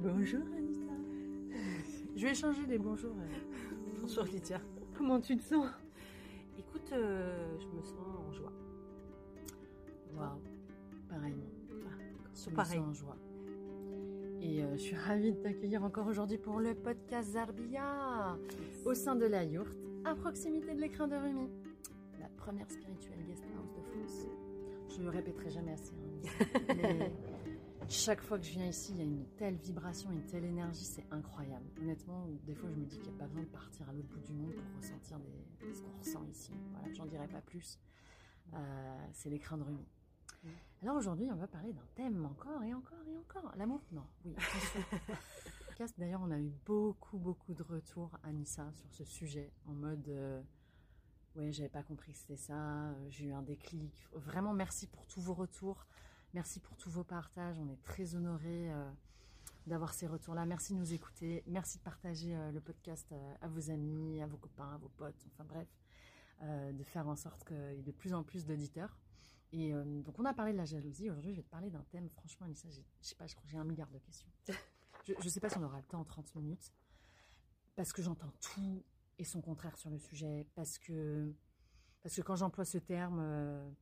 Bonjour Anissa. Je vais changer les bonjours. euh. Bonjour Lydia. Comment tu te sens? Écoute, euh, je me sens en joie. Waouh, pareillement. C'est Je pareil. me sens en joie. Et euh, je suis ravie de t'accueillir encore aujourd'hui pour le podcast Zarbia au sein de la yourte, à proximité de l'écrin de Rumi, la première spirituelle guest house de France. Je ne le répéterai jamais assez, hein, mais chaque fois que je viens ici, il y a une telle vibration, une telle énergie, c'est incroyable. Honnêtement, des fois, je me dis qu'il n'y a pas besoin de partir à l'autre bout du monde pour ressentir des- ce qu'on ressent ici. Voilà, j'en dirai pas plus. Euh, c'est l'écrin de Rumi. Alors aujourd'hui, on va parler d'un thème encore et encore et encore. L'amour? Non, oui. D'ailleurs, on a eu beaucoup, beaucoup de retours, Anissa, sur ce sujet, en mode euh, Ouais, j'avais pas compris que c'était ça, euh, j'ai eu un déclic. Vraiment, merci pour tous vos retours. Merci pour tous vos partages. On est très honorés euh, d'avoir ces retours-là. Merci de nous écouter. Merci de partager euh, le podcast euh, à vos amis, à vos copains, à vos potes, enfin bref, de faire en sorte qu'il y ait de plus en plus d'auditeurs. Et donc, on a parlé de la jalousie. Aujourd'hui, je vais te parler d'un thème. Franchement, Anissa, je sais pas, je crois que j'ai un milliard de questions. Je ne sais pas si on aura le temps en 30 minutes. Parce que j'entends tout et son contraire sur le sujet. Parce que, parce que quand j'emploie ce terme,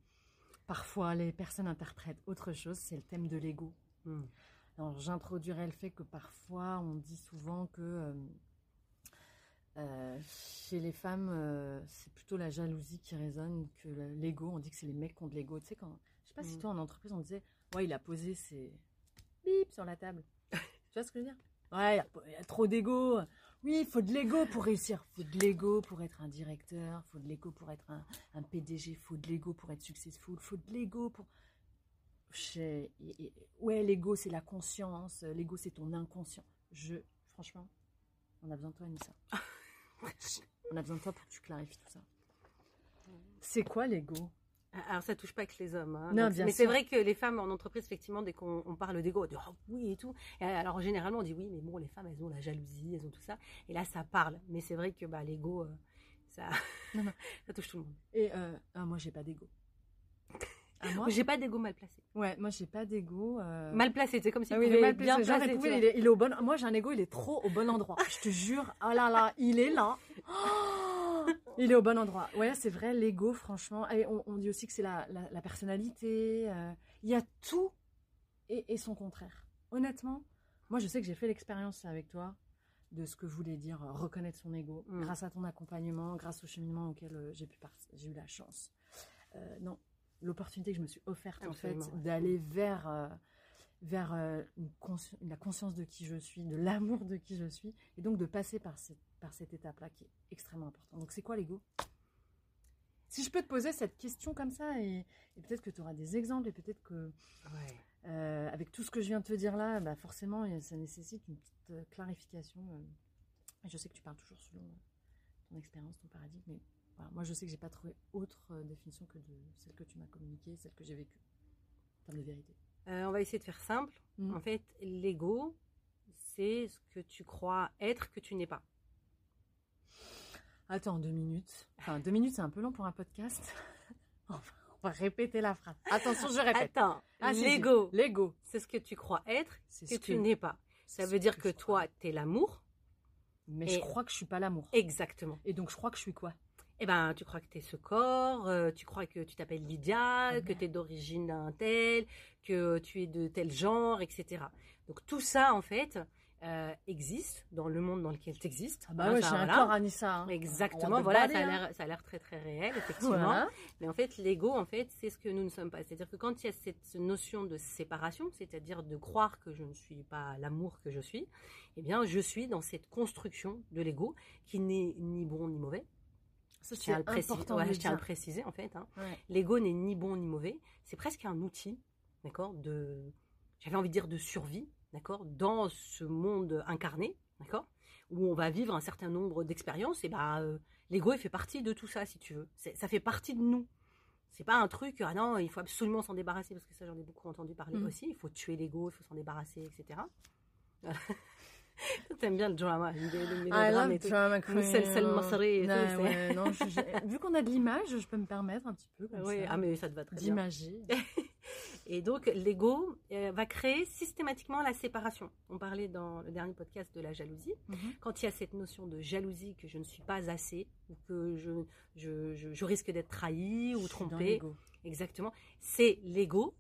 parfois les personnes interprètent autre chose. C'est le thème de l'ego. Hmm. Alors, j'introduirais le fait que parfois, on dit souvent que euh, euh, chez les femmes, euh, c'est plutôt la jalousie qui résonne que le- l'ego. On dit que c'est les mecs qui ont de l'ego. Tu sais, quand. Je sais pas si Mm. toi, en entreprise, on disait Ouais, il a posé ses bip sur la table. tu vois ce que je veux dire? Ouais, il a, il y a trop d'ego. Oui, il faut de l'ego pour réussir. Il faut de l'ego pour être un directeur. Il faut de l'ego pour être un, un PDG. Il faut de l'ego pour être successful. Il faut de l'ego pour. Chez- et- et- Ouais, l'ego, c'est la conscience. L'ego, c'est ton inconscient. Je, franchement, on a besoin de toi, Anissa. on a besoin de toi pour que tu clarifies tout ça. C'est quoi l'ego? Alors ça touche pas que les hommes. hein. Non, Donc, bien mais c'est vrai que les femmes en entreprise, effectivement, dès qu'on on parle d'ego, on dit oh, oui et tout. Et alors généralement on dit oui, mais bon, les femmes elles ont la jalousie, elles ont tout ça. Et là ça parle. Mais c'est vrai que bah l'ego, euh, ça, Non, non. ça touche tout le monde. Et euh, ah, moi, j'ai pas d'ego. Ah, moi? J'ai pas d'ego mal placé. Ouais, moi, j'ai pas d'ego. euh. Mal placé, c'est comme si Ah oui, il mal bien placé. Genre, placé. il, est, il est au bon. Moi, j'ai un ego, il est trop au bon endroit. Je te jure. Oh là là, il est là. Oh, il est au bon endroit. Ouais, c'est vrai, l'ego, franchement. Et on, on dit aussi que c'est la, la, la personnalité. euh, Il y a tout et, et son contraire. Honnêtement, moi, je sais que j'ai fait l'expérience avec toi de ce que voulait dire euh, reconnaître son ego Mm. grâce à ton accompagnement, grâce au cheminement auquel euh, j'ai pu par- j'ai eu la chance. Euh, non, l'opportunité que je me suis offerte en fait d'aller vers euh, vers euh, une consci- la conscience de qui je suis, de l'amour de qui je suis, et donc de passer par cette, par cette étape-là qui est extrêmement importante. Donc c'est quoi l'ego? Si je peux te poser cette question comme ça, et, et peut-être que tu auras des exemples, et peut-être que Ouais. euh, avec tout ce que je viens de te dire là, bah forcément, ça nécessite une petite euh, clarification. euh. Et je sais que tu parles toujours selon ton expérience, ton paradigme, mais voilà, moi je sais que j'ai pas trouvé autre définition que de celle que tu m'as communiquée, celle que j'ai vécue, en termes de vérité. Euh, on va essayer de faire simple. Mhm. En fait, l'ego, c'est ce que tu crois être que tu n'es pas. Attends, deux minutes. Enfin, deux minutes, c'est un peu long pour un podcast. Enfin, on va répéter la phrase. Attention, je répète. Attends, Ah, l'ego. L'ego. c'est ce que tu crois être C'est que ce tu n'es pas. Ça veut dire que que toi, t'es l'amour. Mais je crois que je suis pas l'amour. Exactement. Et donc, je crois que je suis quoi? Eh ben, tu crois que t'es ce corps, euh, tu crois que tu t'appelles Lydia, Ah, que merde. t'es d'origine d'un tel, que tu es de tel genre, etc. Donc tout ça, en fait, euh, existe dans le monde dans lequel tu existes. Ah bah ouais, j'ai un corps Anissa. hein. Exactement, voilà, ça a hein. l'air, ça a l'air très très réel, effectivement. Voilà. Mais en fait, l'ego, en fait, c'est ce que nous ne sommes pas. C'est-à-dire que quand il y a cette notion de séparation, c'est-à-dire de croire que je ne suis pas l'amour que je suis, eh bien, je suis dans cette construction de l'ego qui n'est ni bon ni mauvais. Ça, Je tiens à le préciser. Voilà, je tiens à le préciser, en fait. hein. Ouais. L'ego n'est ni bon ni mauvais. C'est presque un outil, d'accord, de, j'avais envie de dire de survie, d'accord, dans ce monde incarné, d'accord, où on va vivre un certain nombre d'expériences. Et bah, euh, l'ego, il fait partie de tout ça, si tu veux. Ça fait partie de nous. C'est pas un truc, ah non, il faut absolument s'en débarrasser, parce que ça, j'en ai beaucoup entendu parler Mhm. aussi. Il faut tuer l'ego, il faut s'en débarrasser, etc. Voilà. T'aimes bien le drama, le, I love et drama queen. Tout, ouais, non, je- je- vu qu'on a de l'image, je peux me permettre un petit peu comme Oui, ça, ah mais ça te va très bien. d'imager. Et donc, l'ego euh, va créer systématiquement la séparation. On parlait dans le dernier podcast de la jalousie. Mhm. Quand il y a cette notion de jalousie, que je ne suis pas assez, ou que je, je, je- je risque d'être trahi ou trompé, l'ego. exactement, c'est l'ego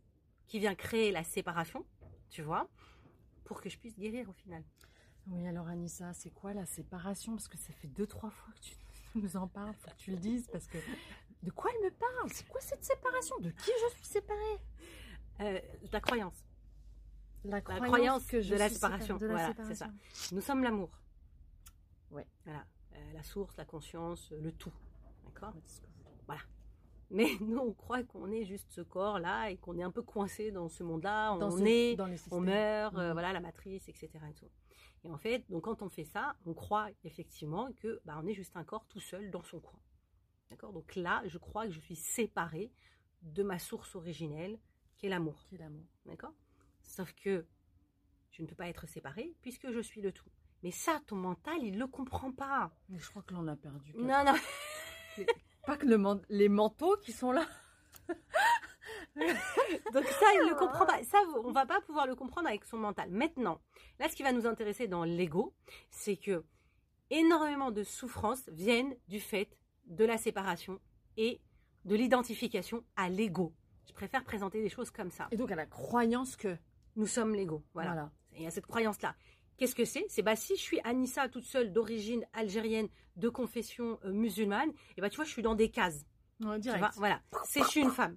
qui vient créer la séparation, tu vois, pour que je puisse guérir au final. Oui, alors Anissa, c'est quoi la séparation? Parce que ça fait deux, trois fois que tu nous en parles, faut que tu le dises, parce que de quoi elle me parle? C'est quoi cette séparation? De qui je suis séparée? Euh, ta croyance. La croyance que je de la séparation. de la Voilà, séparation. c'est Nous sommes l'amour. Ouais. Voilà. Euh, la source, la conscience, le tout. D'accord vous- Mais nous, on croit qu'on est juste ce corps-là et qu'on est un peu coincé dans ce monde-là. On ce- est, on meurt, euh, Mhm. voilà, la matrice, etc. Et, tout. et en fait, donc quand on fait ça, on croit effectivement que bah, on est juste un corps tout seul dans son coin. D'accord? Donc là, je crois que je suis séparée de ma source originelle, qui est l'amour. Qui est l'amour D'accord? Sauf que je ne peux pas être séparée puisque je suis le tout. Mais ça, ton mental, il ne le comprend pas. Mais je crois que l'on a perdu. Non, non. Pas que le man- les manteaux qui sont là. Donc ça, il ne le comprend pas. Ça, on va pas pouvoir le comprendre avec son mental. Maintenant, là, ce qui va nous intéresser dans l'ego, c'est que énormément de souffrances viennent du fait de la séparation et de l'identification à l'ego. Je préfère présenter les choses comme ça. Et donc à la croyance que. Nous sommes l'ego. Voilà. Voilà. Il y a cette croyance-là. Qu'est-ce que c'est? C'est bah si je suis Anissa toute seule d'origine algérienne, de confession euh, musulmane, et bah tu vois, je suis dans des cases. Ouais, Tu direct. vois, voilà. C'est je suis une femme.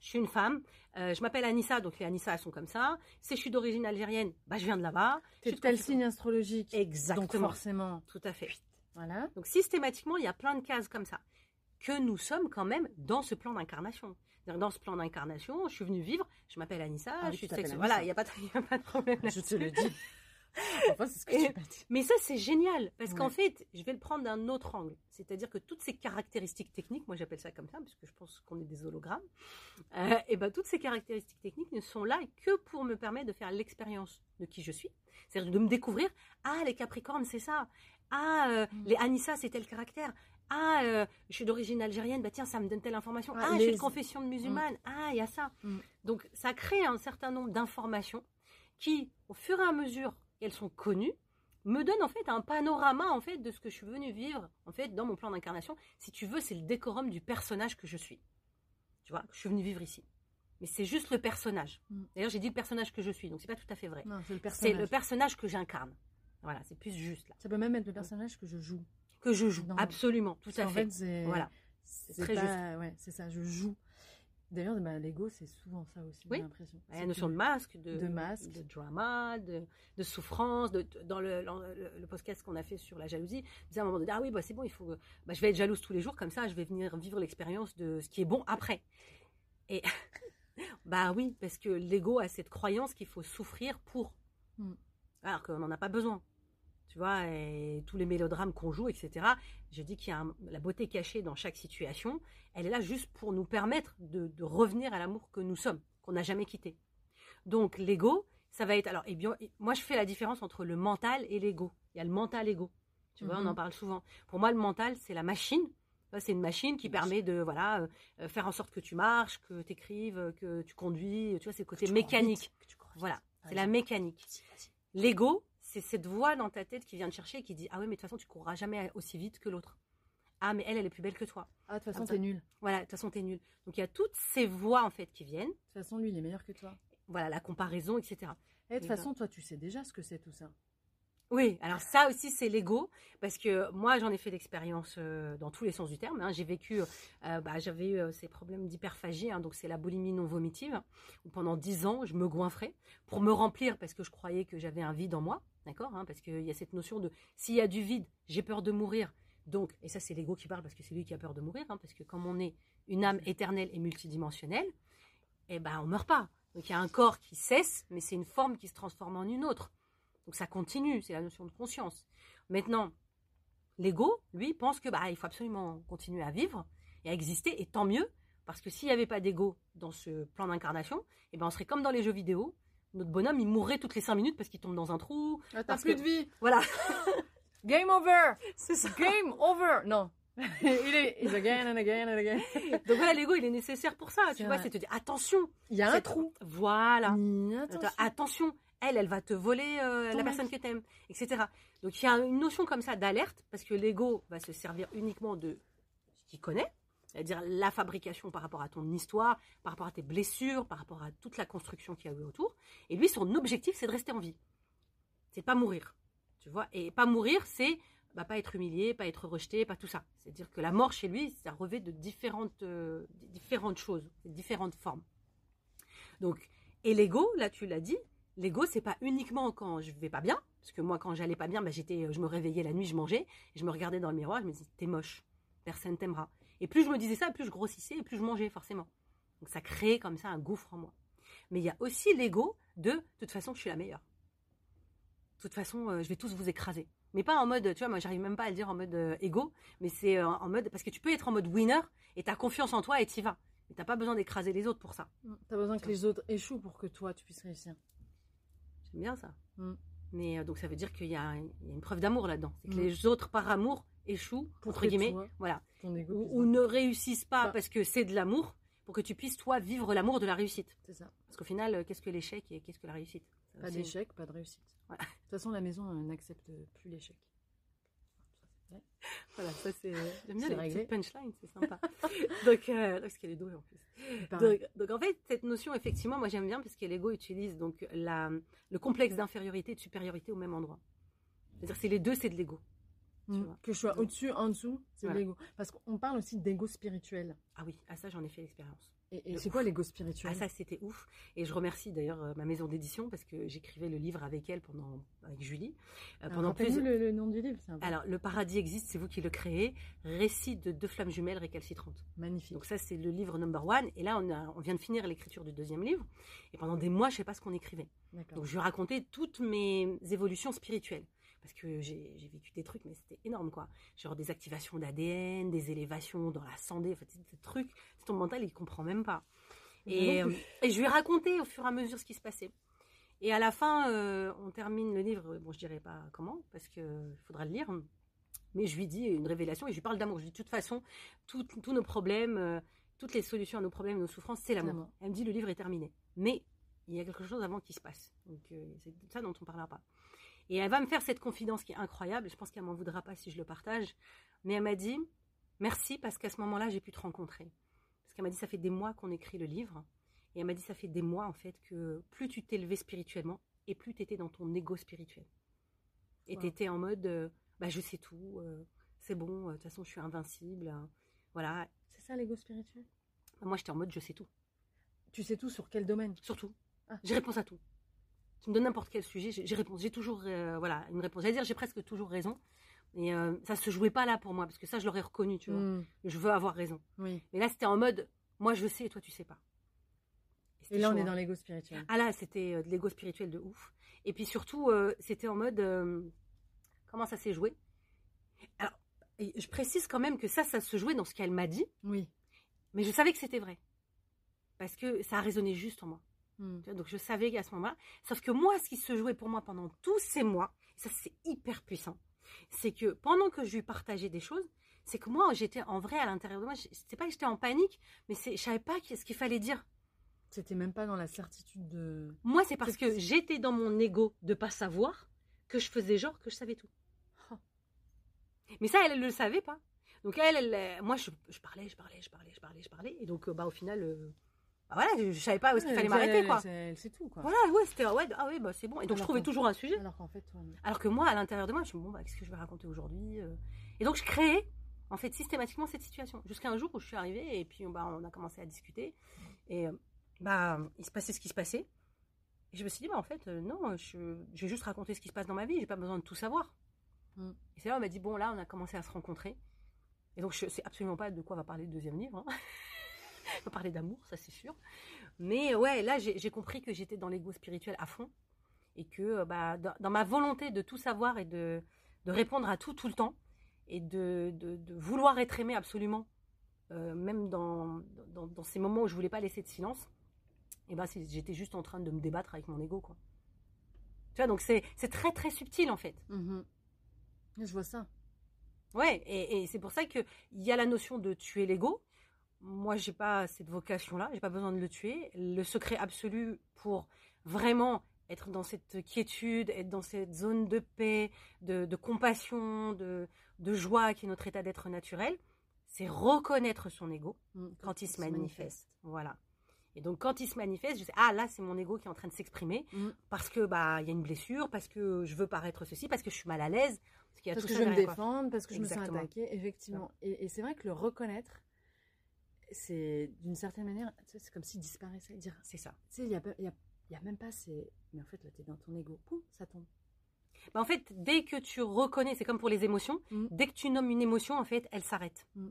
Je suis une femme. euh, je m'appelle Anissa, donc les Anissa elles sont comme ça. Si je suis d'origine algérienne, bah je viens de là-bas. De tel signe astrologique. Donc Exactement. forcément. Tout à fait. Voilà. Donc systématiquement, il y a plein de cases comme ça que nous sommes quand même dans ce plan d'incarnation. Dans ce plan d'incarnation, je suis venue vivre. Je m'appelle Anissa. Ah je suis sexuelle. Voilà, il n'y a pas de, il y a pas de problème. Je te le dis. enfin, c'est ce que Et- tu m'as dit. Mais ça, c'est génial, parce qu'en fait, je vais le prendre d'un autre angle. C'est-à-dire que toutes ces caractéristiques techniques, moi j'appelle ça comme ça, parce que je pense qu'on est des hologrammes, euh, et ben toutes ces caractéristiques techniques ne sont là que pour me permettre de faire l'expérience de qui je suis. C'est-à-dire de me découvrir, ah, les Capricornes, c'est ça. Ah, euh, Mm. les Anissa, c'est tel caractère. Ah, euh, je suis d'origine algérienne, bah tiens, ça me donne telle information. Ah, Ah, j'ai les- une confession de musulmane. Ah, il y a ça. Mm. Donc, ça crée un certain nombre d'informations qui, au fur et à mesure qu'elles sont connues, me donne en fait un panorama en fait de ce que je suis venue vivre en fait dans mon plan d'incarnation. Si tu veux, c'est le décorum du personnage que je suis. Tu vois, je suis venue vivre ici. Mais c'est juste le personnage. Mm. D'ailleurs, j'ai dit le personnage que je suis, donc c'est pas tout à fait vrai. C'est le le personnage que j'incarne. Voilà, c'est plus juste là. Ça peut même être le personnage que je joue. Que je joue, Non. absolument, tout à en fait. Voilà. C'est très pas- Ouais, c'est ça, je joue. D'ailleurs, bah, l'ego, c'est souvent ça aussi, Oui. j'ai l'impression. La notion de masque, de, de masque. de drama, de, de souffrance. De, dans le, dans le, le podcast qu'on a fait sur la jalousie, on disait à un moment donné, ah oui, bah, c'est bon, il faut, bah, je vais être jalouse tous les jours, comme ça, je vais venir vivre l'expérience de ce qui est bon après. Et bah oui, parce que l'ego a cette croyance qu'il faut souffrir pour, Mm. alors qu'on n'en a pas besoin. Tu vois, et tous les mélodrames qu'on joue, etc. Je dis qu'il y a un- la beauté cachée dans chaque situation. Elle est là juste pour nous permettre de, de revenir à l'amour que nous sommes, qu'on n'a jamais quitté. Donc l'ego, ça va être alors. Et bien, moi je fais la différence entre le mental et l'ego. Il y a le mental ego. Tu vois, Mhm. on en parle souvent. Pour moi, le mental, c'est la machine. C'est une machine qui permet de voilà euh, faire en sorte que tu marches, que tu écrives, que tu conduis. Tu vois, c'est le côté mécanique. vite. Voilà, c'est Vas-y. la mécanique. L'ego, c'est cette voix dans ta tête qui vient te chercher et qui dit ah oui mais de toute façon tu courras jamais aussi vite que l'autre. Ah mais elle elle est plus belle que toi. Ah, de toute façon, t'es nul. De Voilà, de toute façon t'es nul. Donc il y a toutes ces voix en fait qui viennent. toute façon, lui, il est meilleur que toi. Voilà la comparaison etc. Et de toute ben- façon, toi, tu sais déjà ce que c'est tout ça. Oui, alors ça aussi c'est l'ego parce que moi j'en ai fait l'expérience euh, dans tous les sens du terme. hein. J'ai vécu, euh, bah, j'avais eu euh, ces problèmes d'hyperphagie, hein, donc c'est la boulimie non vomitive. Où pendant dix ans je me goinfrais pour me remplir parce que je croyais que j'avais un vide en moi, d'accord hein, Parce qu'il y a cette notion de s'il y a du vide, j'ai peur de mourir. Donc, et ça c'est l'ego qui parle parce que c'est lui qui a peur de mourir, hein, parce que comme on est une âme éternelle et multidimensionnelle, eh ben on meurt pas. Donc il y a un corps qui cesse, mais c'est une forme qui se transforme en une autre. Donc ça continue, c'est la notion de conscience. Maintenant, l'ego, lui, pense que bah il faut absolument continuer à vivre et à exister, et tant mieux, parce que s'il n'y avait pas d'ego dans ce plan d'incarnation, eh ben on serait comme dans les jeux vidéo. Notre bonhomme, il mourrait toutes les cinq minutes parce qu'il tombe dans un trou. Ah, t'as plus que- de vie. Voilà, Game over. c'est ça. Game over. Non. il est is again and again and again. Donc voilà, l'ego, il est nécessaire pour ça. Tu vois, c'est te dire attention. Il y a un trou. Voilà. Attention. elle, elle va te voler euh, la personne que t'aimes, etc. Donc il y a une notion comme ça d'alerte, parce que l'ego va se servir uniquement de ce qu'il connaît, c'est-à-dire la fabrication par rapport à ton histoire, par rapport à tes blessures, par rapport à toute la construction qu'il y a eu autour. Et lui, son objectif, c'est de rester en vie. C'est pas mourir. Tu vois Et pas mourir, c'est bah, pas être humilié, pas être rejeté, pas tout ça. C'est-à-dire que la mort chez lui, ça revêt de différentes, euh, différentes choses, de différentes formes. Donc, et l'ego, là tu l'as dit, l'ego c'est pas uniquement quand je vais pas bien, parce que moi quand j'allais pas bien, bah, j'étais, je me réveillais la nuit, je mangeais, et je me regardais dans le miroir, je me disais t'es moche, personne t'aimera. Et plus je me disais ça, plus je grossissais, et plus je mangeais forcément. Donc ça créait comme ça un gouffre en moi. Mais il y a aussi l'ego de, de toute façon je suis la meilleure. De toute façon euh, je vais tous vous écraser. Mais pas en mode, tu vois, moi j'arrive même pas à le dire en mode euh, égo, mais c'est euh, en mode, parce que tu peux être en mode winner, et t'as confiance en toi et t'y vas. Mais t'as pas besoin d'écraser les autres pour ça. T'as besoin que les autres échouent pour que toi tu puisses réussir. J'aime bien ça. Mm. Mais euh, donc ça veut dire qu'il y, a il y a une preuve d'amour là-dedans. C'est que Mm. les autres par amour échouent, entre guillemets, toi, voilà, ou, ne réussissent pas parce que c'est de l'amour, pour que tu puisses toi vivre l'amour de la réussite. C'est ça. Parce qu'au final, euh, qu'est-ce que l'échec et qu'est-ce que la réussite? Ça Pas d'échec, pas de réussite. Voilà. De toute façon, la maison euh, n'accepte plus l'échec. Voilà, ça c'est. J'aime bien C'est les réglé. petites punchlines, c'est sympa. donc, euh, parce qu'elle est douée en plus. Donc, donc, en fait, cette notion, effectivement, moi j'aime bien parce que l'ego utilise donc la, le complexe d'infériorité et de supériorité au même endroit. C'est-à-dire que c'est les deux, c'est de l'ego. Mm. vois. Que je sois au-dessus, en dessous, c'est Voilà. l'ego. Parce qu'on parle aussi d'ego spirituel. Ah oui, à ça j'en ai fait l'expérience. Et, c'est quoi l'ego spirituel? Ah ça c'était ouf. Et je remercie d'ailleurs euh, ma maison d'édition parce que j'écrivais le livre avec elle pendant avec Julie euh, Alors, pendant plusieurs. le, le nom du livre, c'est un peu Alors le paradis existe, c'est vous qui le créez. Récit de deux flammes jumelles récalcitrantes. magnifique. Donc ça c'est le livre number one. Et là on, a- on vient de finir l'écriture du deuxième livre. Et pendant des mois je sais pas ce qu'on écrivait. Donc je lui racontais toutes mes évolutions spirituelles. Parce que j'ai vécu des trucs, mais c'était énorme quoi. Genre des activations d'ADN, des élévations dans la santé, en fait, c'est des trucs, ton mental il comprend même pas. Et, euh, et je lui ai raconté au fur et à mesure ce qui se passait. Et à la fin, euh, on termine le livre, bon je dirais pas comment, parce qu'il faudra le lire, mais je lui dis une révélation et je lui parle d'amour. Je lui dis de toute façon, tous nos problèmes, euh, toutes les solutions à nos problèmes, nos souffrances, c'est l'amour. Elle me dit le livre est terminé. Mais il y a quelque chose avant qui se passe. Donc euh, c'est ça dont on ne parlera pas. Et elle va me faire cette confidence qui est incroyable. Je pense qu'elle m'en voudra pas si je le partage. Mais elle m'a dit merci parce qu'à ce moment-là, j'ai pu te rencontrer. Parce qu'elle m'a dit ça fait des mois qu'on écrit le livre. Et elle m'a dit ça fait des mois en fait que plus tu t'élevais spirituellement et plus tu étais dans ton ego spirituel. Et Wow. tu étais en mode euh, bah, je sais tout, euh, c'est bon, euh, de toute façon je suis invincible. hein. voilà. C'est ça l'ego spirituel? Moi j'étais en mode je sais tout. Tu sais tout sur quel domaine? Surtout. Ah. J'ai réponse à tout. Tu me donnes n'importe quel sujet, j'ai réponse. J'ai toujours euh, voilà, une réponse. J'allais dire, j'ai presque toujours raison. Et euh, ça se jouait pas là pour moi, parce que ça, je l'aurais reconnu, tu vois. Mm. Je veux avoir raison. Oui. Mais là, c'était en mode, moi je sais et toi tu sais pas. Et là, on est hein. dans l'ego spirituel. Ah là, c'était euh, de l'ego spirituel de ouf. Et puis surtout, euh, c'était en mode, comment ça s'est joué? Alors, je précise quand même que ça, ça se jouait dans ce qu'elle m'a dit, Oui. mais je savais que c'était vrai. Parce que ça a résonné juste en moi. Mm. Tu vois, Donc je savais qu'à ce moment-là, sauf que moi, ce qui se jouait pour moi pendant tous ces mois, ça c'est hyper puissant, c'est que pendant que je lui partageais des choses, c'est que moi j'étais en vrai à l'intérieur de moi, c'est pas que j'étais en panique, mais je savais pas ce qu'il fallait dire. C'était même pas dans la certitude de. Moi c'est parce que j'étais dans mon ego de pas savoir que je faisais genre que je savais tout. Oh. Mais ça elle, elle le savait pas. Donc elle, elle, moi je, je parlais, je parlais, je parlais, je parlais, je parlais, et donc euh, bah au final, euh, bah, voilà, je, je savais pas où est-ce qu'il fallait m'arrêter quoi. Sait tout, quoi. Voilà, ouais, c'était ouais, ah ouais, bah c'est bon. Et donc je trouvais toujours un sujet. Alors qu'en fait. Alors que moi, à l'intérieur de moi, je me dis, bon, bah, qu'est-ce que je vais raconter aujourd'hui euh Et donc, je créais, en fait, systématiquement cette situation. Jusqu'à un jour où je suis arrivée et puis bah, on a commencé à discuter. Et euh, bah, il se passait ce qui se passait. Et je me suis dit, bah, en fait, euh, non, je, je vais juste raconter ce qui se passe dans ma vie. J'ai pas besoin de tout savoir. Mm. Et c'est là on m'a dit, bon, là, on a commencé à se rencontrer. Et donc, je sais absolument pas de quoi va parler le deuxième livre. hein. on va parler d'amour, ça c'est sûr. Mais ouais, là, j'ai compris que j'étais dans l'ego spirituel à fond et que euh, bah, dans, dans ma volonté de tout savoir et de, de répondre à tout tout le temps et de, de, de vouloir être aimé absolument, euh, même dans, dans, dans ces moments où je voulais pas laisser de silence, et ben c'est- j'étais juste en train de me débattre avec mon ego quoi. Tu vois, donc c'est très très subtil en fait. Mhm. Je vois ça. Ouais, et, et c'est pour ça qu'il y a la notion de tuer l'ego. Moi, j'ai pas cette vocation-là, j'ai pas besoin de le tuer. Le secret absolu pour vraiment être dans cette quiétude, être dans cette zone de paix, de, de compassion, de, de joie qui est notre état d'être naturel, c'est reconnaître son ego Mm, quand il se manifeste. Voilà. Et donc quand il se manifeste, je sais ah là c'est mon ego qui est en train de s'exprimer Mm. parce que bah il y a une blessure, parce que je veux paraître ceci, parce que je suis mal à l'aise, parce qu'il y a Parce tout que je veux me défendre, parce que je me sens attaquée, effectivement. Et, et c'est vrai que le reconnaître, c'est d'une certaine manière, tu c'est comme s'il disparaissait. Dire, C'est ça. tu sais, il n'y a, y a, y a même pas ces. Mais en fait, là, t'es dans ton ego. Poum, ça tombe. Bah, en fait, dès que tu reconnais, c'est comme pour les émotions, Mm. dès que tu nommes une émotion, en fait, elle s'arrête. Mm.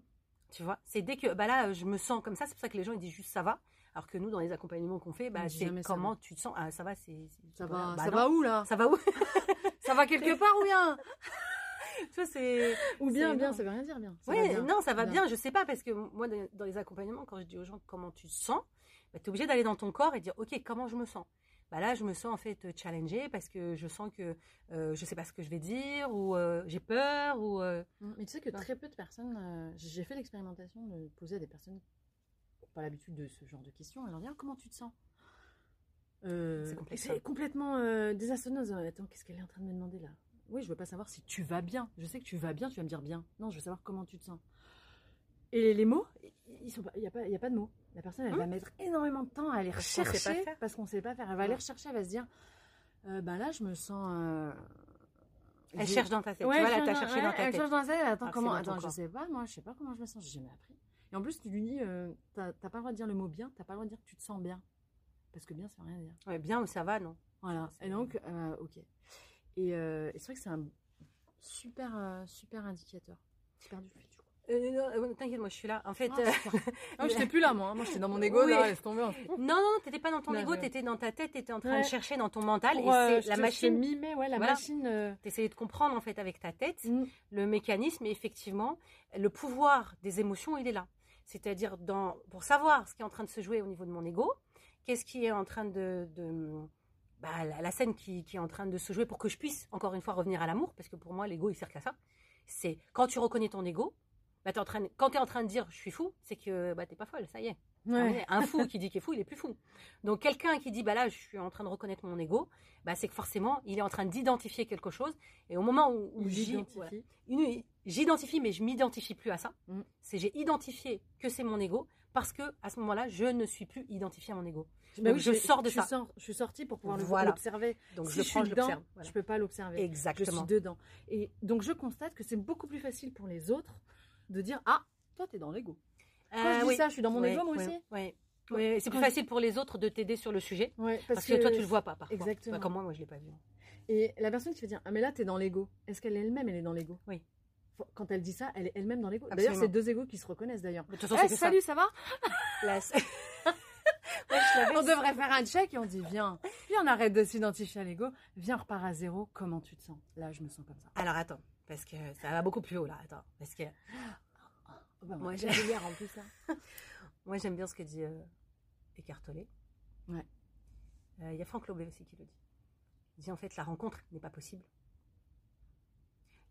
Tu vois? C'est dès que, bah là, je me sens comme ça, c'est pour ça que les gens, ils disent juste ça va. Alors que nous, dans les accompagnements qu'on fait, bah, c'est comment tu te sens. Ah, ça va, c'est. c'est- Ça voilà. va, Bah ça non. va où là? Ça va où? Ça va quelque part ou bien Tu vois, c'est. Ou bien, bien, ça veut rien dire bien. Ça bien. non, ça va Bien. bien. Je sais pas, parce que moi, dans les accompagnements, quand je dis aux gens comment tu te sens, bah, tu es obligé d'aller dans ton corps et dire, OK, comment je me sens? Bah là, je me sens en fait challengée parce que je sens que euh, je sais pas ce que je vais dire ou euh, j'ai peur ou euh, Mm, Mais tu sais que très peu de personnes. euh, j'ai fait l'expérimentation de poser à des personnes qui n'ont pas l'habitude de ce genre de questions et leur dire Ah, comment tu te sens? C'est hein. complètement désastroneuse. Attends, qu'est-ce qu'elle est en train de me demander là? Oui, je veux pas savoir si tu vas bien. Je sais que tu vas bien, tu vas me dire bien. Non, je veux savoir comment tu te sens. Et les, les mots, il n'y a, a pas de mots. La personne, elle Hum. va mettre énormément de temps à aller rechercher parce qu'on sait pas faire. Elle va aller rechercher, elle va se dire euh, Bah là, je me sens. euh, elle cherche dans ta tête. Ouais, tu vois, je là, t'as cherché ouais, dans ta elle tête. cherche dans sa tête. Attends, que comment Attends, je sais pas, moi, je sais pas comment je me sens, j'ai jamais appris. Et en plus, tu lui dis, euh, t'as pas le droit de dire le mot bien, t'as pas le droit de dire que tu te sens bien. Parce que bien, ça veut rien dire. Ouais, bien ou ça va, non? Voilà. Et donc, euh, ok. Et, euh, et c'est vrai que c'est un super, euh, super indicateur. Fil, du coup. Euh, non, euh, T'inquiète, moi je suis là. En fait, Ah, euh, super. J'étais plus là, moi. Moi, j'étais dans mon ego, Oui. là, laisse tomber. non, non, t'étais pas dans ton Non, ego, je- t'étais dans ta tête, t'étais en train Ouais. de chercher dans ton mental Pour, euh, et je c'est la te- machine. Mimais, ouais, la Voilà. machine. euh, T'essayais de comprendre en fait avec ta tête mm, le mécanisme et effectivement le pouvoir des émotions il est là c'est-à-dire dans pour savoir ce qui est en train de se jouer au niveau de mon ego qu'est-ce qui est en train de, de- bah, la, la scène qui, qui est en train de se jouer pour que je puisse encore une fois revenir à l'amour parce que pour moi l'ego il sert qu'à ça c'est quand tu reconnais ton ego bah, t'es en train de- quand tu es en train de dire je suis fou c'est que bah, t'es pas folle ça y est ouais. un fou qui dit qu'il est fou, il est plus fou. Donc quelqu'un qui dit bah là je suis en train de reconnaître mon ego, bah c'est que forcément il est en train d'identifier quelque chose. Et au moment où, où j'identifie mais je m'identifie plus à ça, Mm. c'est j'ai identifié que c'est mon ego parce que à ce moment-là je ne suis plus identifié à mon ego. Bah Donc, oui, je suis- sors de je ça. sor- je suis sortie pour pouvoir Voilà. l'observer. Donc si je je prends, suis je dedans. Voilà. je peux pas l'observer. Je Exactement. suis dedans. Et donc je constate que c'est beaucoup plus facile pour les autres de dire ah toi t'es dans l'ego. Quand je Euh, dis oui. ça, je suis dans mon Ouais, ego moi aussi. ouais. Ouais, c'est plus facile pour les autres de t'aider sur le sujet Ouais, parce, que, toi tu le vois pas parfois. Exactement. Pas comme moi, moi je l'ai pas vu. Et la personne qui va dire ah mais là t'es dans l'ego. Est-ce qu'elle elle-même elle est dans l'ego? Oui. Quand elle dit ça, elle est elle-même dans l'ego. D'ailleurs, c'est deux égos qui se reconnaissent d'ailleurs. Eh, ça. salut, ça va La- Ouais, On devrait faire un check et on dit viens, viens on arrête de s'identifier à l'ego, viens on repart à zéro. Comment tu te sens? Là, je me sens comme ça. Alors attends, parce que ça va beaucoup plus haut là. Attends, parce que Oh, bah, Moi, moi, j'ai- j'ai hier en plus moi j'aime bien ce que dit euh. Ouais. Euh, Il y a Franck Lobé aussi qui le dit. Il dit en fait la rencontre n'est pas possible.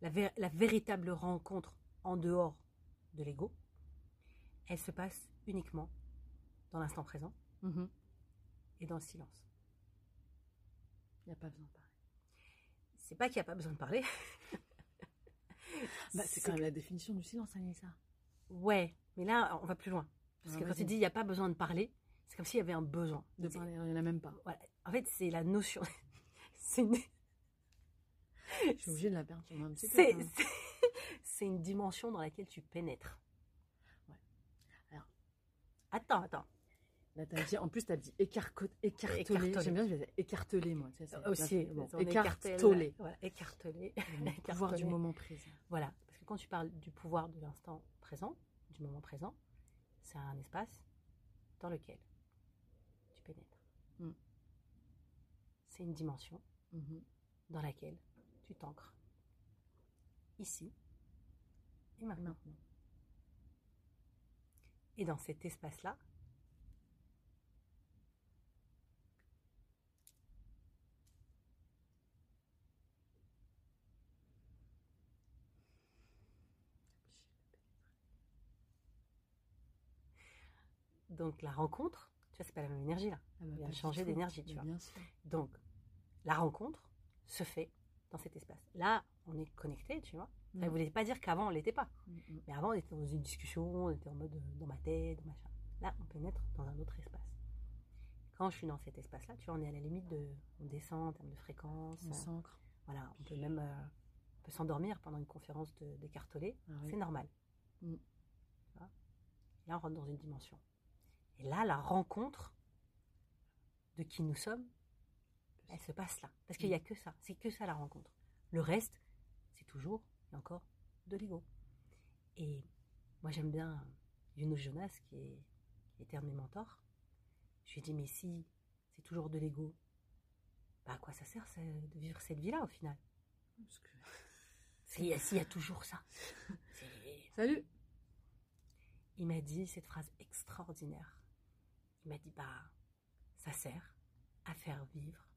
La, vé- la véritable rencontre en dehors de l'ego, elle se passe uniquement dans l'instant présent Mhm. et dans le silence. Il n'y a pas besoin de parler. C'est pas qu'il n'y a pas besoin de parler. Bah, c'est quand même la définition du silence, Anissa. Ouais, mais là on va plus loin. Parce Ah, que quand tu dis il n'y a pas besoin de parler, c'est comme s'il y avait un besoin. De parler, il n'y en a même pas. Voilà. En fait, c'est la notion. c'est une... Je suis obligée de la perdre sur un petit peu. c'est, même. c'est- une dimension dans laquelle tu pénètres. Ouais. Alors. Attends, attends. Là, t'as dit, en plus, tu as dit écartelé. J'aime bien, je vais écartelé, moi. Tu Aussi, bon, écartelé. Voilà, écartelé. Le pouvoir du moment présent. Voilà. Parce que quand tu parles du pouvoir de l'instant présent, du moment présent, c'est un espace dans lequel tu pénètres. Mm. C'est une dimension Mhm. dans laquelle tu t'ancres. Ici et maintenant. Et dans cet espace-là, Donc la rencontre, tu vois, c'est pas la même énergie là. Elle ah bah, a changé d'énergie, tu vois. Bien sûr. Donc la rencontre se fait dans cet espace. Là, on est connecté, tu vois. Ça ne voulait pas dire qu'avant on l'était pas. Mm, mm. Mais avant, on était dans une discussion, on était en mode euh, dans ma tête, machin. Là, on pénètre dans un autre espace. Quand je suis dans cet espace-là, tu vois, on est à la limite de. On descend en termes de fréquence. On euh, s'ancre. voilà, on peut même. euh, on peut s'endormir pendant une conférence de- d'écartelé. Ah oui. C'est normal. Mm. Là, on rentre dans une dimension. Et là, la rencontre de qui nous sommes, elle se passe là. Parce qu'il n'y a que ça. C'est que ça la rencontre. Le reste, c'est toujours et encore de l'ego. Et moi, j'aime bien Yunus Jonas, qui, est, qui était un de mes mentors. Je lui ai dit, mais si c'est toujours de l'ego, bah, à quoi ça sert ça, de vivre cette vie-là au final? Parce que- S'il y, y a toujours ça. Salut Il m'a dit cette phrase extraordinaire. Il m'a dit, bah, ça sert à faire vivre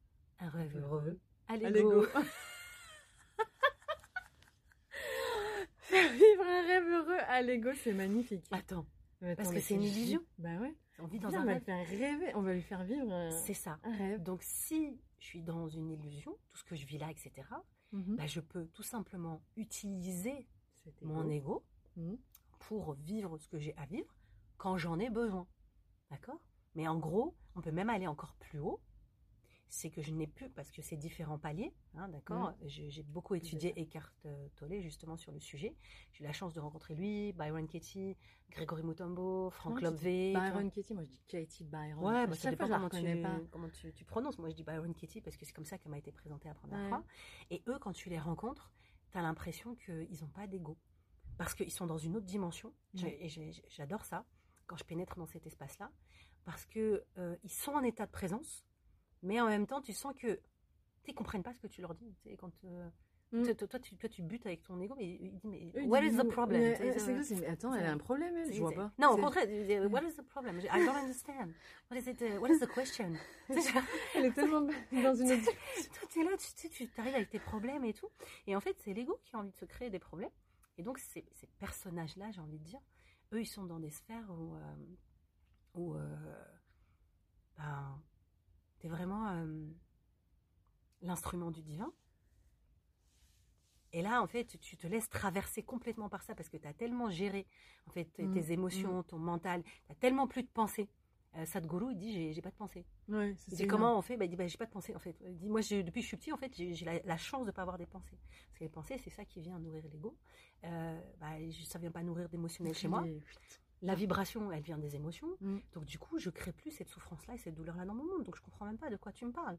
un rêve heureux à À l'ego. l'ego. Faire vivre un rêve heureux à l'ego, c'est magnifique. Attends, parce que c'est une illusion. Bah ouais. on vit dans un on va rêve. le faire rêver, on va lui faire vivre un, C'est ça. un rêve. Donc si je suis dans une illusion, tout ce que je vis là, etc., Mhm. bah, je peux tout simplement utiliser C'était mon beau. ego Mhm. pour vivre ce que j'ai à vivre quand j'en ai besoin. D'accord? Mais en gros, on peut même aller encore plus haut. C'est que je n'ai plus, parce que c'est différents paliers, hein, d'accord Je- J'ai beaucoup étudié Eckhart euh, Tolle justement sur le sujet. J'ai eu la chance de rencontrer lui, Byron Katie, Grégory Mutombo, Frank Lobvé. Byron Katie, moi je dis Katie Byron. Ouais, bah, ça dépend comment tu, pas. comment tu, tu prononces. Moi, je dis Byron Katie parce que c'est comme ça qu'elle m'a été présentée la première Ouais. fois. Et eux, quand tu les rencontres, tu as l'impression qu'ils n'ont pas d'ego. Parce qu'ils sont dans une autre dimension. Et j'adore ça quand je pénètre dans cet espace-là. Parce qu'ils ils sont en état de présence, mais en même temps, tu sens que ils comprennent pas ce que tu leur dis. Tu quand, euh, Mm. toi, toi, tu, toi, tu butes avec ton ego, mais il dit mais Eux, ils what disent, is the problem? mais, Tu euh, mais attends, elle a un problème, elle, je vois pas. Non, au contraire, what is the problem? I don't understand. What is it? uh, what is the question? Tu Elle est tellement dans une autre. toi, t'es là, tu sais, tu arrives avec tes problèmes et tout. Et en fait, c'est l'ego qui a envie de se créer des problèmes. Et donc, ces, ces personnages-là, j'ai envie de dire, eux, ils sont dans des sphères où, euh, où euh, ben, t'es vraiment euh, l'instrument du divin. Et là, en fait, tu te laisses traverser complètement par ça parce que tu as tellement géré en fait, tes, Mm, tes émotions, ton mental, tu n'as tellement plus de pensées. Euh, Sadhguru, il dit j'ai pas de pensée. Ouais, Il dit comment on fait? Bah, Il dit bah, j'ai pas de pensée en fait. Il dit moi depuis que je suis petit en fait j'ai la, la chance de pas avoir des pensées. Parce que les pensées c'est ça qui vient nourrir l'ego. Euh, bah, ça vient pas nourrir d'émotionnel chez moi. La vibration elle vient des émotions. Mm. Donc du coup je crée plus cette souffrance là et cette douleur là dans mon monde. Donc je comprends même pas de quoi tu me parles.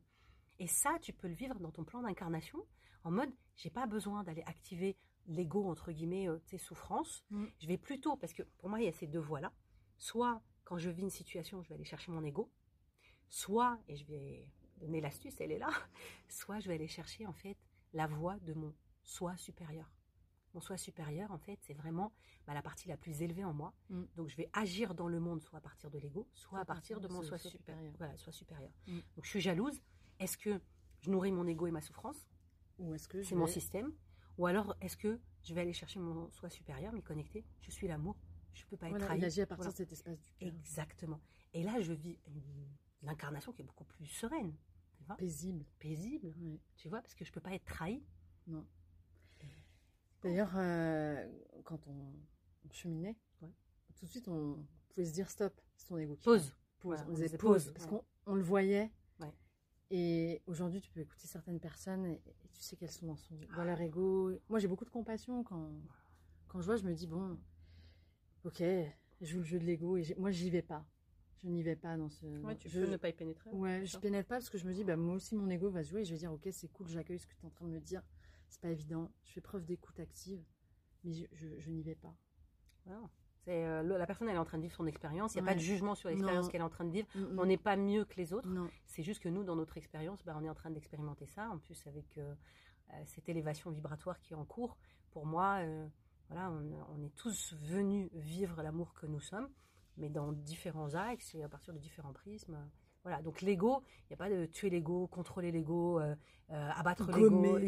Et ça tu peux le vivre dans ton plan d'incarnation en mode j'ai pas besoin d'aller activer l'ego entre guillemets euh, tu sais souffrance. Mm. Je vais plutôt parce que pour moi il y a ces deux voies là. Soit quand je vis une situation je vais aller chercher mon ego soit, et je vais donner l'astuce, elle est là, soit je vais aller chercher en fait la voie de mon soi supérieur. Mon soi supérieur, en fait, c'est vraiment bah, la partie la plus élevée en moi. Mm. Donc je vais agir dans le monde soit à partir de l'ego, soit à partir de mon soi supérieur. Voilà, soi supérieur. Mm. Donc je suis jalouse. Est-ce que je nourris mon ego et ma souffrance? Ou est-ce que C'est mon système. Ou alors est-ce que je vais aller chercher mon soi supérieur, m'y connecter? Je suis l'amour. Je ne peux pas être trahi. il agit à partir Voilà. de cet espace du cœur. Exactement. Et là, je vis une, une incarnation qui est beaucoup plus sereine, tu vois, Paisible. paisible, Ouais. tu vois, parce que je peux pas être trahi. Non. D'ailleurs, euh, quand on, on cheminait, Ouais. tout de suite, on pouvait se dire stop, c'est ton ego qui Pause. Pause. Voilà, on on disait disait pause, pause, parce ouais. qu'on on le voyait. Ouais. Et aujourd'hui, tu peux écouter certaines personnes et, et tu sais qu'elles sont dans, son, dans leur ego. Moi, j'ai beaucoup de compassion quand, quand je vois, je me dis, bon, ok, je joue le jeu de l'ego et moi, j'y vais pas. Je n'y vais pas dans ce. je, pas y pénétrer. Ouais, je pénètre pas parce que je me dis, bah, moi aussi, mon ego va se jouer et je vais dire, ok, c'est cool, j'accueille ce que tu es en train de me dire. C'est pas évident. Je fais preuve d'écoute active, mais je, je, je n'y vais pas. Voilà. C'est, euh, la personne, elle est en train de vivre son expérience. Il n'y a pas de jugement sur l'expérience qu'elle est en train de vivre. Mm, On mm. n'est pas mieux que les autres. C'est juste que nous, dans notre expérience, bah, on est en train d'expérimenter ça. En plus, avec euh, euh, cette élévation vibratoire qui est en cours, pour moi, euh, voilà, on, on est tous venus vivre l'amour que nous sommes, mais dans différents axes et à partir de différents prismes. Voilà, donc l'ego, il n'y a pas de tuer l'ego, contrôler l'ego, euh, euh, abattre l'ego, Gommer.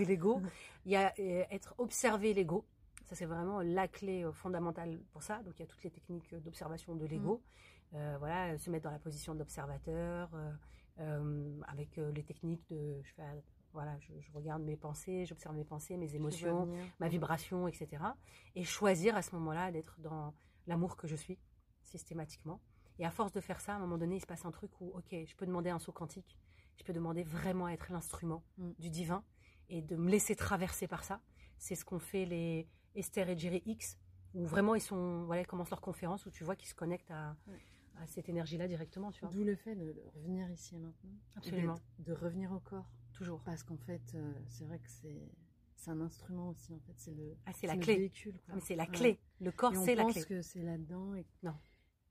l'ego. Il y a euh, être observer l'ego. Ça, c'est vraiment la clé fondamentale pour ça. Donc, il y a toutes les techniques d'observation de l'ego. euh, voilà, se mettre dans la position de l'observateur, avec les techniques de, je fais, voilà, je, je regarde mes pensées, j'observe mes pensées, mes émotions, ma vibration, etc. Et choisir à ce moment-là d'être dans l'amour que je suis, systématiquement. Et à force de faire ça, à un moment donné, il se passe un truc où, ok, je peux demander un saut quantique, je peux demander vraiment à être l'instrument Mm. du divin et de me laisser traverser par ça. C'est ce qu'ont fait les Esther et Jerry X, où vraiment ils sont, voilà, ils commencent leur conférence où tu vois qu'ils se connectent à, cette énergie-là directement, tu vois. D'où le fait de, revenir ici et maintenant. Absolument. De revenir au corps. Toujours. Parce qu'en fait, euh, c'est vrai que c'est c'est un instrument aussi. En fait, c'est le, Ah, c'est la clé. véhicule. quoi. Mais c'est la Ouais. clé. Le corps, c'est la pense clé. que c'est là-dedans. Et... Non.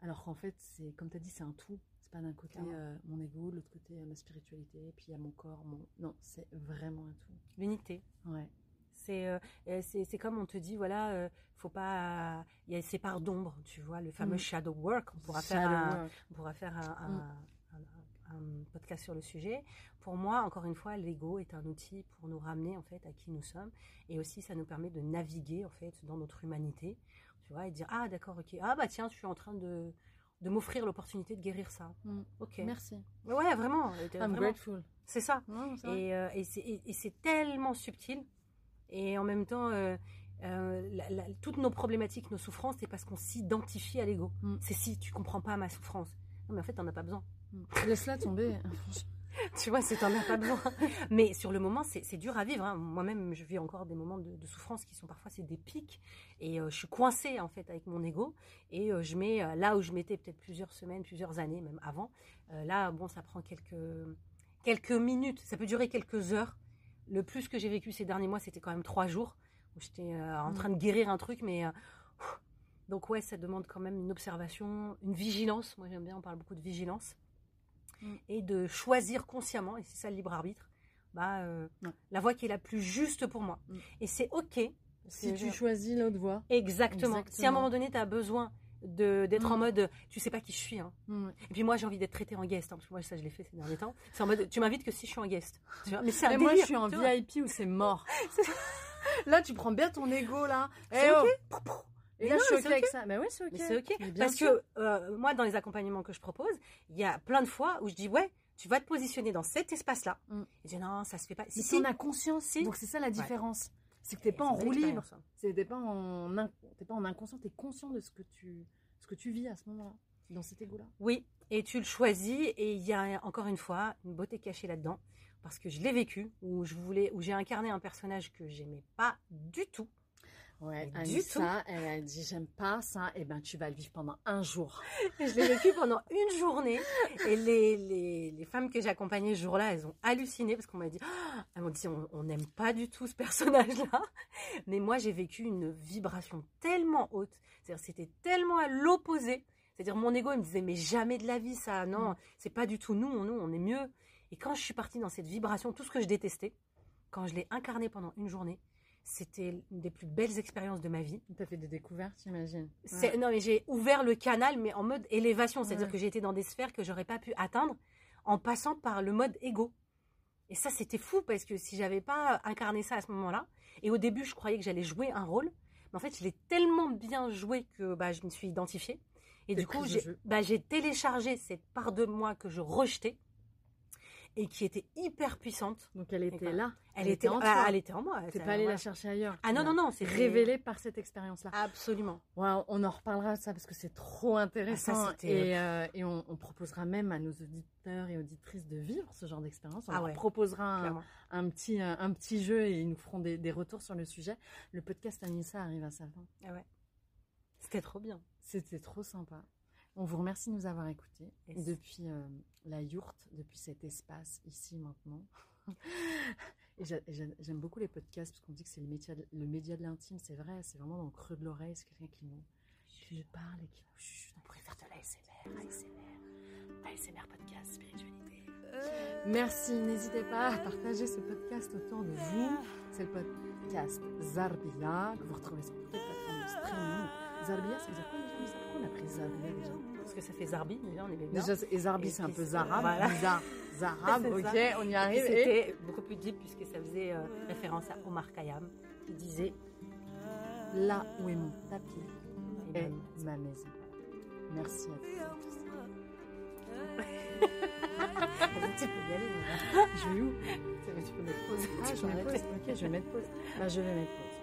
Alors qu'en fait, c'est comme tu as dit, c'est un tout. C'est pas d'un côté euh, mon ego, de l'autre côté euh, ma spiritualité, puis il y a mon corps. Mon... Non, c'est vraiment un tout. L'unité. Ouais. C'est euh, c'est comme on te dit, voilà, euh, faut pas. Il y a ces parts d'ombre, tu vois, le fameux Mm. shadow work. On pourra faire un, work. on pourra faire un, Mm. un- un podcast sur le sujet. Pour moi, encore une fois, l'ego est un outil pour nous ramener en fait à qui nous sommes, et aussi ça nous permet de naviguer en fait dans notre humanité, tu vois, et dire ah d'accord, ok, ah bah tiens, je suis en train de de m'offrir l'opportunité de guérir ça. Mm. Ok. Merci. Ouais, vraiment. euh, I'm vraiment. grateful. C'est ça. Non. Et, euh, et c'est- et- et c'est tellement subtil. Et en même temps, euh, euh, la- la- toutes nos problématiques, nos souffrances, c'est parce qu'on s'identifie à l'ego. Mm. C'est si tu comprends pas ma souffrance. Non, mais en fait, t'en as pas besoin. Mm. Laisse-la tomber. tu vois, c'est t'en as pas besoin. mais sur le moment, c'est dur à vivre. hein. Moi-même, je vis encore des moments de, de souffrance qui sont parfois c'est des pics. Et euh, je suis coincée en fait avec mon ego. Et euh, je mets euh, là où je m'étais peut-être plusieurs semaines, plusieurs années, même avant. là, bon, ça prend quelques quelques minutes. Ça peut durer quelques heures. Le plus que j'ai vécu ces derniers mois, c'était quand même trois jours où j'étais en Mm. train de guérir un truc, mais donc ouais, ça demande quand même une observation, une vigilance. Moi, j'aime bien, on parle beaucoup de vigilance Mm. et de choisir consciemment, et c'est ça le libre arbitre, bah, euh, la voie qui est la plus juste pour moi. Mm. Et c'est ok. si tu je- choisis l'autre voie. Exactement. Si à un moment donné, tu as besoin d'être Mm. en mode, tu sais pas qui je suis. Hein. Mm. Et puis moi, j'ai envie d'être traité en guest, hein, parce que moi, ça, je l'ai fait ces derniers temps. C'est en mode, tu m'invites que si je suis en guest. Tu vois, mais c'est un Et moi, je délire, suis en. VIP où c'est mort. là, tu prends bien ton ego, là. Oh. Et là, non, je suis ok avec ça. Mais oui, c'est ok. C'est ok. Parce sûr. que euh, moi, dans les accompagnements que je propose, il y a plein de fois où je dis, ouais, tu vas te positionner dans cet espace-là. Mm. Et je dis, non, ça se fait pas. Si Si, t'en as conscience, Si. donc c'est ça la différence. C'est que t'es pas en C'est une roue libre. hein. C'est t'es pas en pas en inconscient. T'es conscient de ce que tu ce que tu vis à ce moment-là, dans cet ego-là. Oui, et tu le choisis, et il y a encore une fois une beauté cachée là-dedans, parce que je l'ai vécu, où je voulais, où j'ai incarné un personnage que j'aimais pas du tout. Ouais, Mais du Anissa, elle a dit j'aime pas ça. Et ben tu vas le vivre pendant un jour. Je l'ai vécu pendant une journée, et les, les, les femmes que j'ai accompagnées ce jour-là, elles ont halluciné, parce qu'on m'a dit, Ah elles m'ont dit, on n'aime pas du tout ce personnage-là. Mais moi, j'ai vécu une vibration tellement haute, c'est-à-dire c'était tellement à l'opposé. C'est-à-dire mon ego, il me disait, mais jamais de la vie, ça, non, Mm. c'est pas du tout nous, nous, on est mieux. Et quand je suis partie dans cette vibration, tout ce que je détestais, quand je l'ai incarné pendant une journée, c'était une des plus belles expériences de ma vie. T'as fait des découvertes, j'imagine. Non, mais j'ai ouvert le canal, mais en mode élévation. C'est-à-dire Ouais. que j'ai été dans des sphères que j'aurais pas pu atteindre en passant par le mode égo. Et ça, c'était fou parce que si j'avais pas incarné ça à ce moment-là, et au début, je croyais que j'allais jouer un rôle, mais en fait, je l'ai tellement bien joué que bah, je me suis identifiée. Et du coup, j'ai bah, j'ai téléchargé cette part de moi que je rejetais et qui était hyper puissante. Donc elle était là. Elle, était, en toi. elle était en moi. T'es pas allé la chercher ailleurs. Ah non, non, non, c'est Révélée par cette expérience-là. Absolument. Ouais, on en reparlera de ça parce que c'est trop intéressant. Ah, ça, c'était- et euh, et on, on proposera même à nos auditeurs et auditrices de vivre ce genre d'expérience. On Ah leur proposera un, petit, un, un petit jeu et ils nous feront des, des retours sur le sujet. Le podcast Anissa arrive à sa fin. Ah ouais. C'était trop bien. C'était trop sympa. On vous remercie de nous avoir écoutés Yes. depuis euh, la yourte, depuis cet espace ici maintenant. Et j'a- et j'a- j'aime beaucoup les podcasts parce qu'on dit que c'est le média, de- le média de l'intime. C'est vrai, c'est vraiment dans le creux de l'oreille. C'est quelqu'un qui nous, qui nous parle et qui Chut, on pourrait faire de l'ASMR, ASMR, ASMR podcast, spiritualité. Merci, n'hésitez pas à partager ce podcast autour de vous. C'est le podcast Zarbia que vous retrouvez sur toutes les plateformes de streaming. Zarbia, ça veut dire quoi déjà Pourquoi on a pris Zarbia déjà Parce que ça fait Zarbi, déjà, on est bien. Déjà, c'est- et Zarbi, c'est un peu c'est- Zarab. voilà. Lisa, Zarab, C'est ok, ça. on y arrive. puis Et... C'était beaucoup plus deep puisque ça faisait euh, référence à Omar Khayyam qui disait Là où est mon tapis est ben, ma maison. Merci à tous. tu peux y aller. Voilà. Je vais où? Tu peux mettre pause. Ah, je mets arrêter. pause. Ok, je vais mettre pause. Bah, je vais mettre pause.